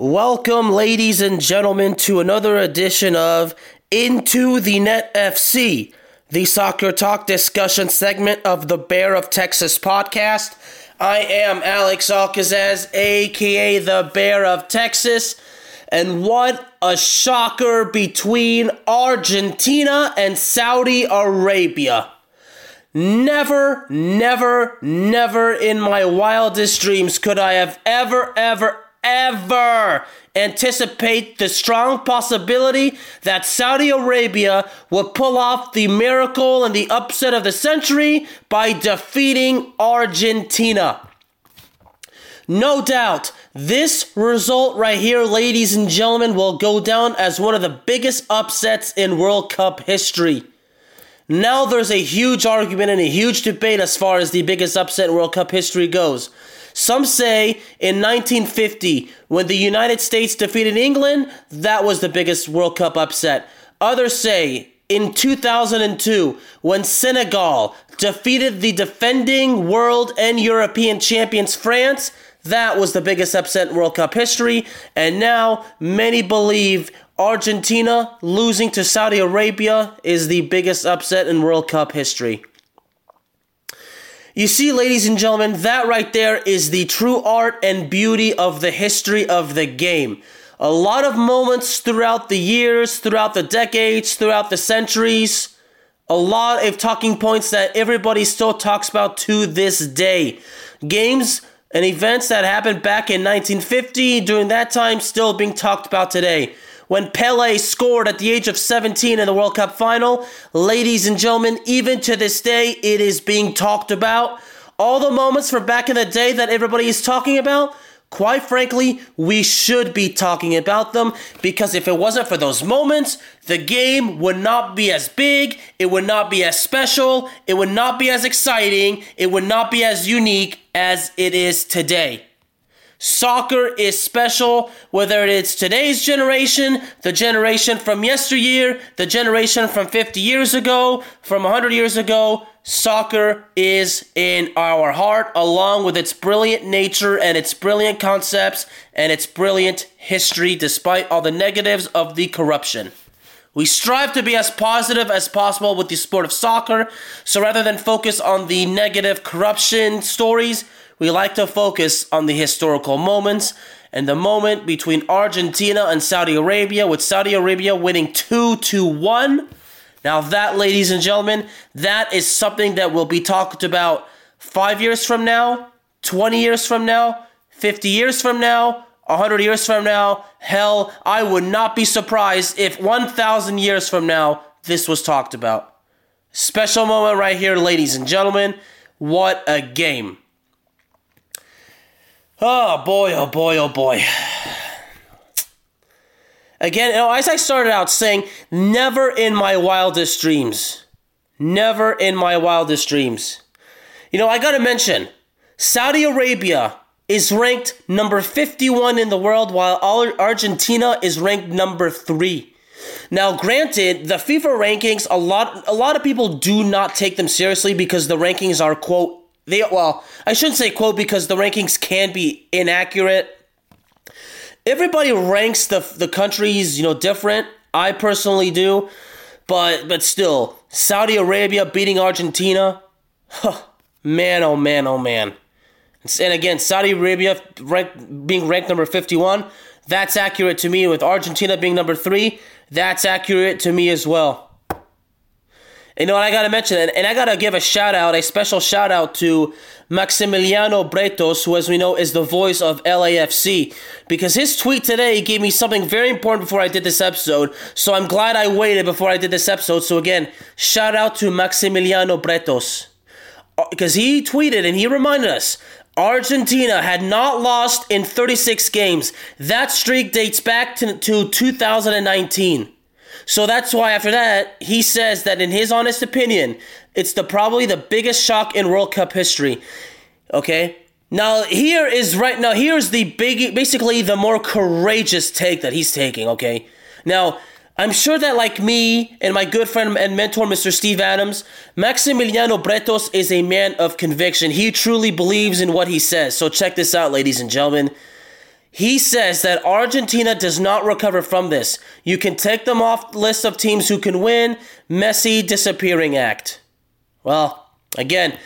Welcome, ladies and gentlemen, to another edition of Into the Net FC, the soccer talk discussion segment of the Bear of Texas podcast. I am Alex Alcazaz, aka the Bear of Texas, and what a shocker between Argentina and Saudi Arabia. Never, never, never in my wildest dreams could I have ever, ever, ever anticipate the strong possibility that Saudi Arabia will pull off the miracle and the upset of the century by defeating Argentina. No doubt, this result right here, ladies and gentlemen, will go down as one of the biggest upsets in World Cup history. Now there's a huge argument and a huge debate as far as the biggest upset in World Cup history goes. Some say in 1950, when the United States defeated England, that was the biggest World Cup upset. Others say in 2002, when Senegal defeated the defending world and European champions France, that was the biggest upset in World Cup history. And now many believe Argentina losing to Saudi Arabia is the biggest upset in World Cup history. You see, ladies and gentlemen, that right there is the true art and beauty of the history of the game. A lot of moments throughout the years, throughout the decades, throughout the centuries, a lot of talking points that everybody still talks about to this day. Games and events that happened back in 1950 during that time still being talked about today when Pele scored at the age of 17 in the World Cup final. Ladies and gentlemen, even to this day, it is being talked about. All the moments from back in the day that everybody is talking about, quite frankly, we should be talking about them because if it wasn't for those moments, the game would not be as big, it would not be as special, it would not be as exciting, it would not be as unique as it is today. Soccer is special, whether it's today's generation, the generation from yesteryear, the generation from 50 years ago, from 100 years ago. Soccer is in our heart, along with its brilliant nature and its brilliant concepts and its brilliant history, despite all the negatives of the corruption. We strive to be as positive as possible with the sport of soccer, so rather than focus on the negative corruption stories, we like to focus on the historical moments and the moment between Argentina and Saudi Arabia, with Saudi Arabia winning 2 to 1. Now, that, ladies and gentlemen, that is something that will be talked about five years from now, 20 years from now, 50 years from now, 100 years from now. Hell, I would not be surprised if 1,000 years from now this was talked about. Special moment right here, ladies and gentlemen. What a game. Oh boy, oh boy, oh boy. Again, you know, as I started out saying, never in my wildest dreams. Never in my wildest dreams. You know, I gotta mention, Saudi Arabia is ranked number 51 in the world, while Argentina is ranked number 3. Now, granted, the FIFA rankings, a lot, a lot of people do not take them seriously because the rankings are, quote, they well, I shouldn't say quote because the rankings can be inaccurate. Everybody ranks the the countries, you know, different. I personally do, but but still, Saudi Arabia beating Argentina, huh, man, oh man, oh man. And again, Saudi Arabia rank, being ranked number 51, that's accurate to me. With Argentina being number three, that's accurate to me as well. You know what I gotta mention, and, and I gotta give a shout out, a special shout out to Maximiliano Bretos, who, as we know, is the voice of LAFC, because his tweet today gave me something very important before I did this episode. So I'm glad I waited before I did this episode. So again, shout out to Maximiliano Bretos, because uh, he tweeted and he reminded us Argentina had not lost in 36 games. That streak dates back to, to 2019. So that's why after that, he says that in his honest opinion, it's the probably the biggest shock in World Cup history. Okay? Now here is right now here's the big basically the more courageous take that he's taking, okay? Now, I'm sure that, like me and my good friend and mentor, Mr. Steve Adams, Maximiliano Bretos is a man of conviction. He truly believes in what he says. So, check this out, ladies and gentlemen. He says that Argentina does not recover from this. You can take them off the list of teams who can win. Messi disappearing act. Well, again,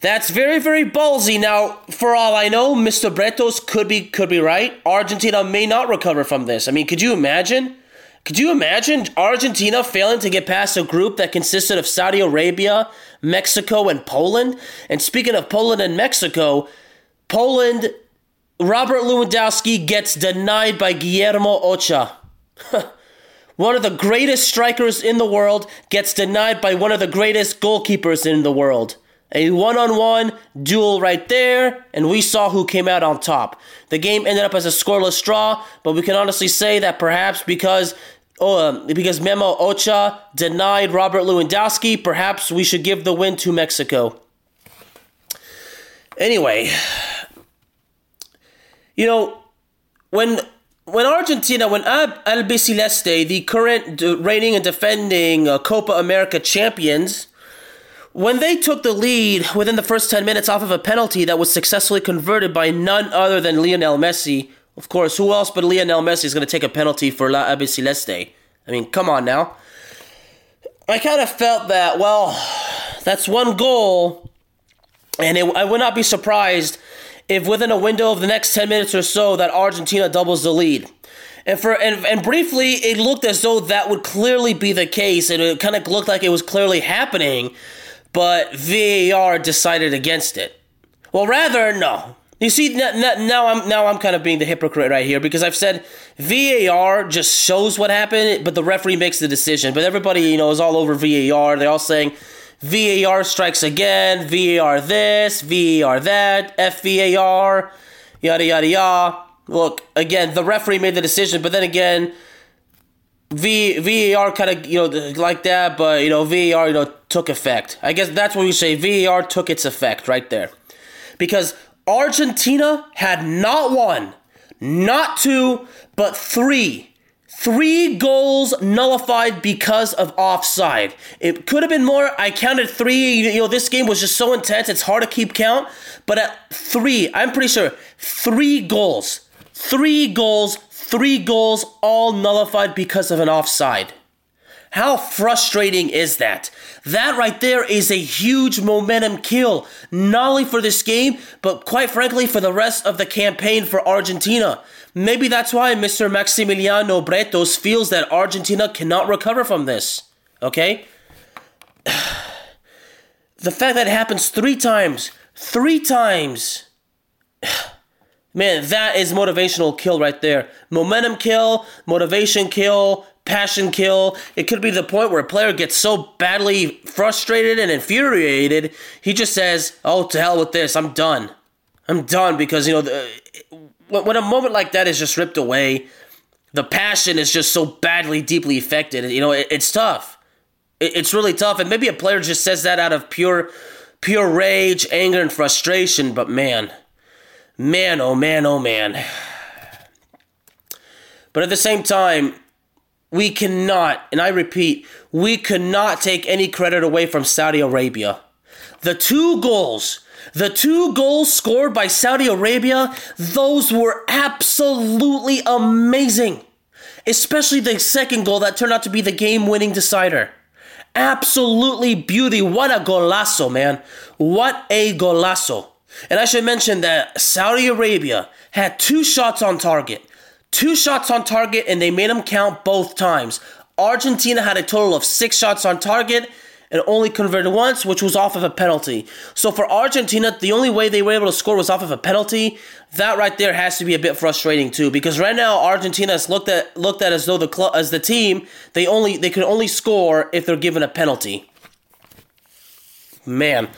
that's very, very ballsy. Now, for all I know, Mr. Bretos could be could be right. Argentina may not recover from this. I mean, could you imagine? Could you imagine Argentina failing to get past a group that consisted of Saudi Arabia, Mexico, and Poland? And speaking of Poland and Mexico, Poland, Robert Lewandowski gets denied by Guillermo Ochoa. one of the greatest strikers in the world gets denied by one of the greatest goalkeepers in the world. A one on one duel right there, and we saw who came out on top. The game ended up as a scoreless draw, but we can honestly say that perhaps because oh, um, because Memo Ochoa denied Robert Lewandowski, perhaps we should give the win to Mexico. Anyway, you know, when when Argentina, when Albiceleste, the current reigning and defending uh, Copa America champions, when they took the lead within the first 10 minutes off of a penalty that was successfully converted by none other than Lionel Messi, of course, who else but Lionel Messi is going to take a penalty for La Albiceleste? I mean, come on now. I kind of felt that, well, that's one goal, and it, I would not be surprised if within a window of the next 10 minutes or so that Argentina doubles the lead. And for and, and briefly, it looked as though that would clearly be the case, and it kind of looked like it was clearly happening, but VAR decided against it. Well, rather, no. You see, now I'm now I'm kind of being the hypocrite right here because I've said VAR just shows what happened, but the referee makes the decision. But everybody, you know, is all over VAR. They're all saying VAR strikes again, VAR this, VAR that, FVAR, yada yada yada. Look, again, the referee made the decision, but then again, V VAR kind of you know like that, but you know VAR you know took effect. I guess that's what we say. VAR took its effect right there, because Argentina had not one, not two, but three. Three goals nullified because of offside. It could have been more. I counted three. You know, this game was just so intense, it's hard to keep count. But at three, I'm pretty sure three goals. Three goals, three goals, all nullified because of an offside. How frustrating is that? That right there is a huge momentum kill, not only for this game, but quite frankly for the rest of the campaign for Argentina. Maybe that's why Mr. Maximiliano Bretos feels that Argentina cannot recover from this. Okay? The fact that it happens three times, three times. Man, that is motivational kill right there. Momentum kill, motivation kill, passion kill. It could be the point where a player gets so badly frustrated and infuriated, he just says, "Oh, to hell with this. I'm done. I'm done." Because you know, the, when a moment like that is just ripped away, the passion is just so badly, deeply affected. You know, it, it's tough. It, it's really tough, and maybe a player just says that out of pure, pure rage, anger, and frustration. But man, man, oh man, oh man. But at the same time, we cannot, and I repeat, we cannot take any credit away from Saudi Arabia. The two goals, the two goals scored by Saudi Arabia, those were absolutely amazing. Especially the second goal that turned out to be the game winning decider. Absolutely beauty. What a golazo, man. What a golazo. And I should mention that Saudi Arabia had two shots on target. Two shots on target, and they made them count both times. Argentina had a total of six shots on target and only converted once, which was off of a penalty. So for Argentina, the only way they were able to score was off of a penalty. That right there has to be a bit frustrating too, because right now Argentina is looked at looked at as though the club as the team they only they can only score if they're given a penalty. Man,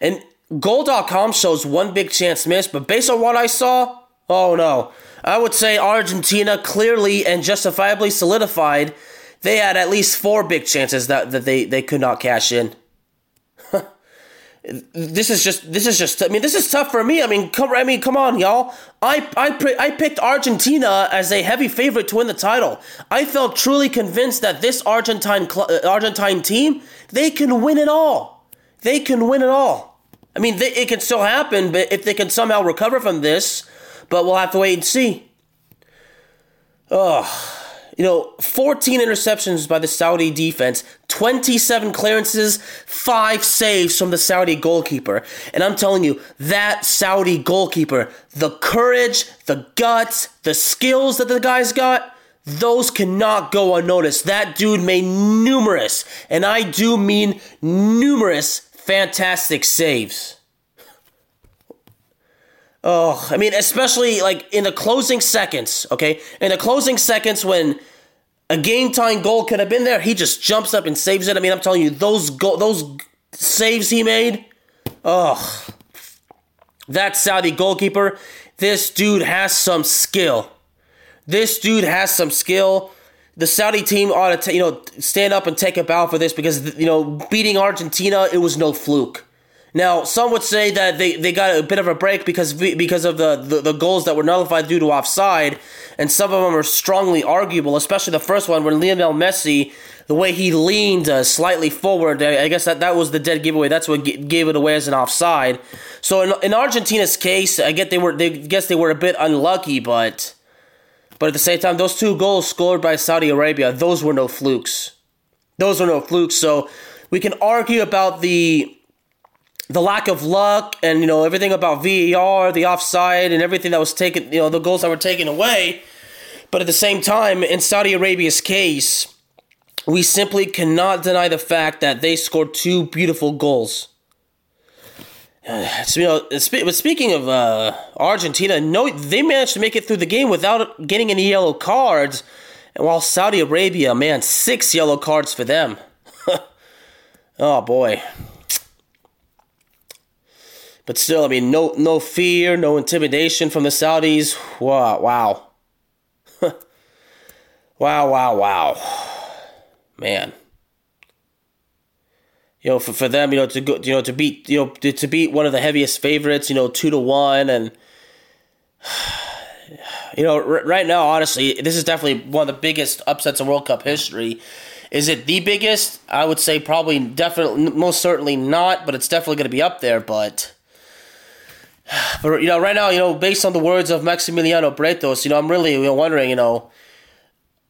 and Goal.com shows one big chance missed, but based on what I saw, oh no. I would say Argentina clearly and justifiably solidified they had at least four big chances that, that they, they could not cash in. this is just this is just I mean this is tough for me. I mean come I mean come on y'all. I I I picked Argentina as a heavy favorite to win the title. I felt truly convinced that this Argentine uh, Argentine team they can win it all. They can win it all. I mean they, it can still happen, but if they can somehow recover from this, but we'll have to wait and see. Oh you know, 14 interceptions by the Saudi defense, 27 clearances, 5 saves from the Saudi goalkeeper. And I'm telling you, that Saudi goalkeeper, the courage, the guts, the skills that the guy's got, those cannot go unnoticed. That dude made numerous, and I do mean numerous, fantastic saves. Oh, I mean, especially like in the closing seconds, okay? In the closing seconds when a game time goal could have been there. He just jumps up and saves it. I mean, I'm telling you, those go- those saves he made. Oh, that Saudi goalkeeper. This dude has some skill. This dude has some skill. The Saudi team ought to, t- you know, stand up and take a bow for this because you know beating Argentina it was no fluke. Now, some would say that they, they got a bit of a break because because of the, the, the, goals that were nullified due to offside, and some of them are strongly arguable, especially the first one when Lionel Messi, the way he leaned uh, slightly forward, I guess that, that was the dead giveaway. That's what g- gave it away as an offside. So in, in Argentina's case, I get they were they guess they were a bit unlucky, but but at the same time, those two goals scored by Saudi Arabia, those were no flukes. Those were no flukes. So we can argue about the the lack of luck and you know everything about VAR, the offside, and everything that was taken, you know, the goals that were taken away. But at the same time, in Saudi Arabia's case, we simply cannot deny the fact that they scored two beautiful goals. So, you know, but speaking of uh, Argentina, no, they managed to make it through the game without getting any yellow cards. And while Saudi Arabia, man, six yellow cards for them. oh boy. But still, I mean, no no fear, no intimidation from the Saudis. Wow, wow. wow, wow, wow. Man. You know, for, for them, you know, to go, you know, to beat, you know, to, beat one of the heaviest favorites, you know, two to one, and you know, r- right now, honestly, this is definitely one of the biggest upsets in World Cup history. Is it the biggest? I would say probably, definitely, most certainly not, but it's definitely going to be up there. But but you know, right now, you know, based on the words of Maximiliano Bretos, you know, I'm really wondering, you know,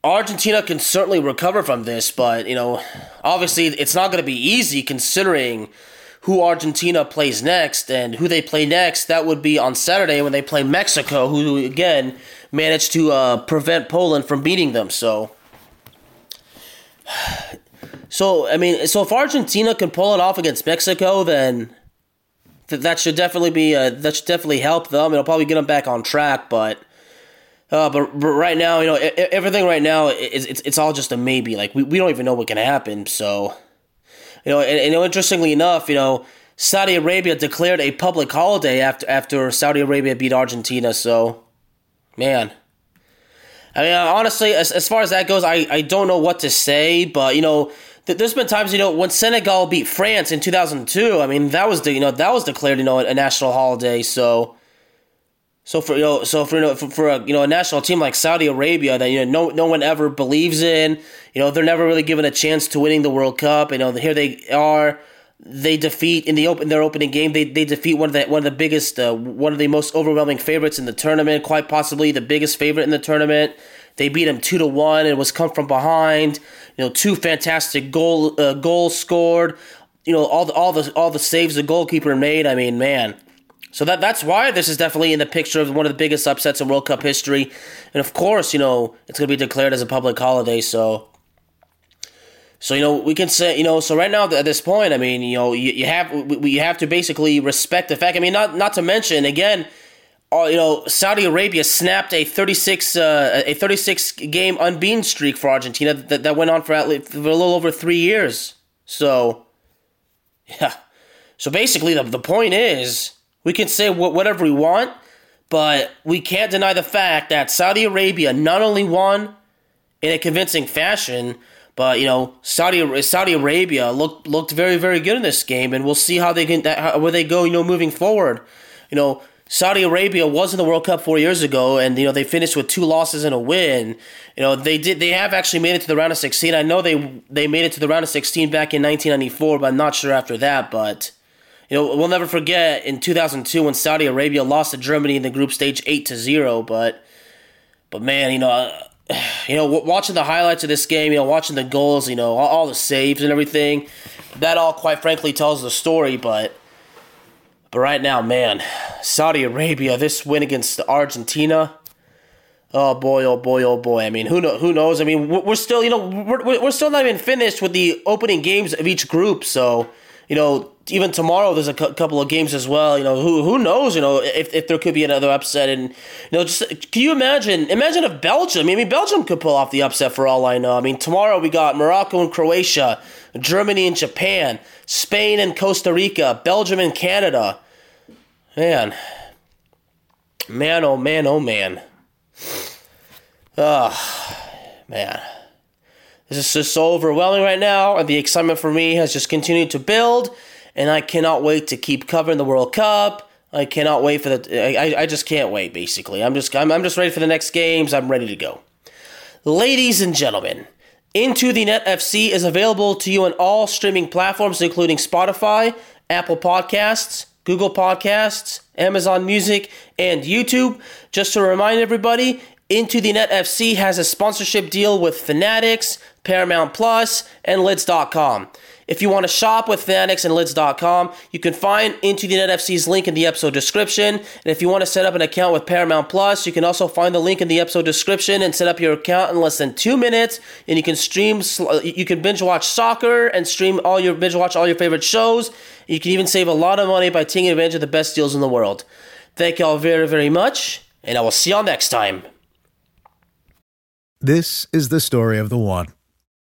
Argentina can certainly recover from this, but you know, obviously, it's not going to be easy considering who Argentina plays next and who they play next. That would be on Saturday when they play Mexico, who again managed to uh, prevent Poland from beating them. So. So I mean, so if Argentina can pull it off against Mexico, then that should definitely be uh, that should definitely help them. It'll probably get them back on track, but. Uh, but, but right now, you know, everything right now is it's, it's all just a maybe. Like we, we don't even know what can happen. So, you know, and, and interestingly enough, you know, Saudi Arabia declared a public holiday after after Saudi Arabia beat Argentina. So, man, I mean, honestly, as, as far as that goes, I, I don't know what to say. But you know, there's been times you know when Senegal beat France in 2002. I mean that was the you know that was declared you know a national holiday. So so for you know so for you know for, for a you know a national team like Saudi Arabia that you know no no one ever believes in. You know they're never really given a chance to winning the World Cup. You know here they are. They defeat in the open their opening game. They, they defeat one of the one of the biggest uh, one of the most overwhelming favorites in the tournament. Quite possibly the biggest favorite in the tournament. They beat him two to one. It was come from behind. You know, two fantastic goal uh, goals scored. You know, all the all the all the saves the goalkeeper made. I mean, man, So that that's why this is definitely in the picture of one of the biggest upsets in World Cup history, and of course, you know it's going to be declared as a public holiday. So, so you know we can say you know so right now at this point, I mean you know you, you have we, you have to basically respect the fact. I mean not not to mention again. You know, Saudi Arabia snapped a 36 uh, a 36 game unbeaten streak for Argentina that, that went on for, at least, for a little over three years. So, yeah. So basically, the, the point is we can say whatever we want, but we can't deny the fact that Saudi Arabia not only won in a convincing fashion, but you know Saudi Saudi Arabia looked looked very very good in this game, and we'll see how they can how, where they go. You know, moving forward, you know. Saudi Arabia was in the World Cup four years ago, and you know they finished with two losses and a win. You know they did they have actually made it to the round of sixteen. I know they they made it to the round of sixteen back in 1994, but I'm not sure after that. But you know, we'll never forget in 2002 when Saudi Arabia lost to Germany in the group stage 8 to 0, but but man, you know, you know, watching the highlights of this game, you know, watching the goals, you know, all, all the saves and everything, that all quite frankly tells the story, but but right now, man, Saudi Arabia, this win against Argentina, Oh boy, oh boy, oh boy. I mean, who know, who knows? I mean, we're still, you know, we're, we're still not even finished with the opening games of each group. So, you know, even tomorrow there's a cu- couple of games as well. You know, who who knows? You know, if, if there could be another upset, and you know, just can you imagine? Imagine if Belgium. I mean, Belgium could pull off the upset for all I know. I mean, tomorrow we got Morocco and Croatia, Germany and Japan, Spain and Costa Rica, Belgium and Canada. Man, man, oh man, oh man. Oh, man. This is just so overwhelming right now, and the excitement for me has just continued to build, and I cannot wait to keep covering the World Cup. I cannot wait for the. I, I just can't wait. Basically, I'm just I'm, I'm just ready for the next games. I'm ready to go. Ladies and gentlemen, Into the Net FC is available to you on all streaming platforms, including Spotify, Apple Podcasts, Google Podcasts, Amazon Music, and YouTube. Just to remind everybody, Into the Net FC has a sponsorship deal with Fanatics, Paramount Plus, and Lids.com. If you want to shop with Fanatics and Lids.com, you can find Into the Net FC's link in the episode description. And if you want to set up an account with Paramount Plus, you can also find the link in the episode description and set up your account in less than two minutes. And you can stream, you can binge watch soccer and stream all your binge watch all your favorite shows. You can even save a lot of money by taking advantage of the best deals in the world. Thank you all very, very much, and I will see y'all next time. This is the story of the one.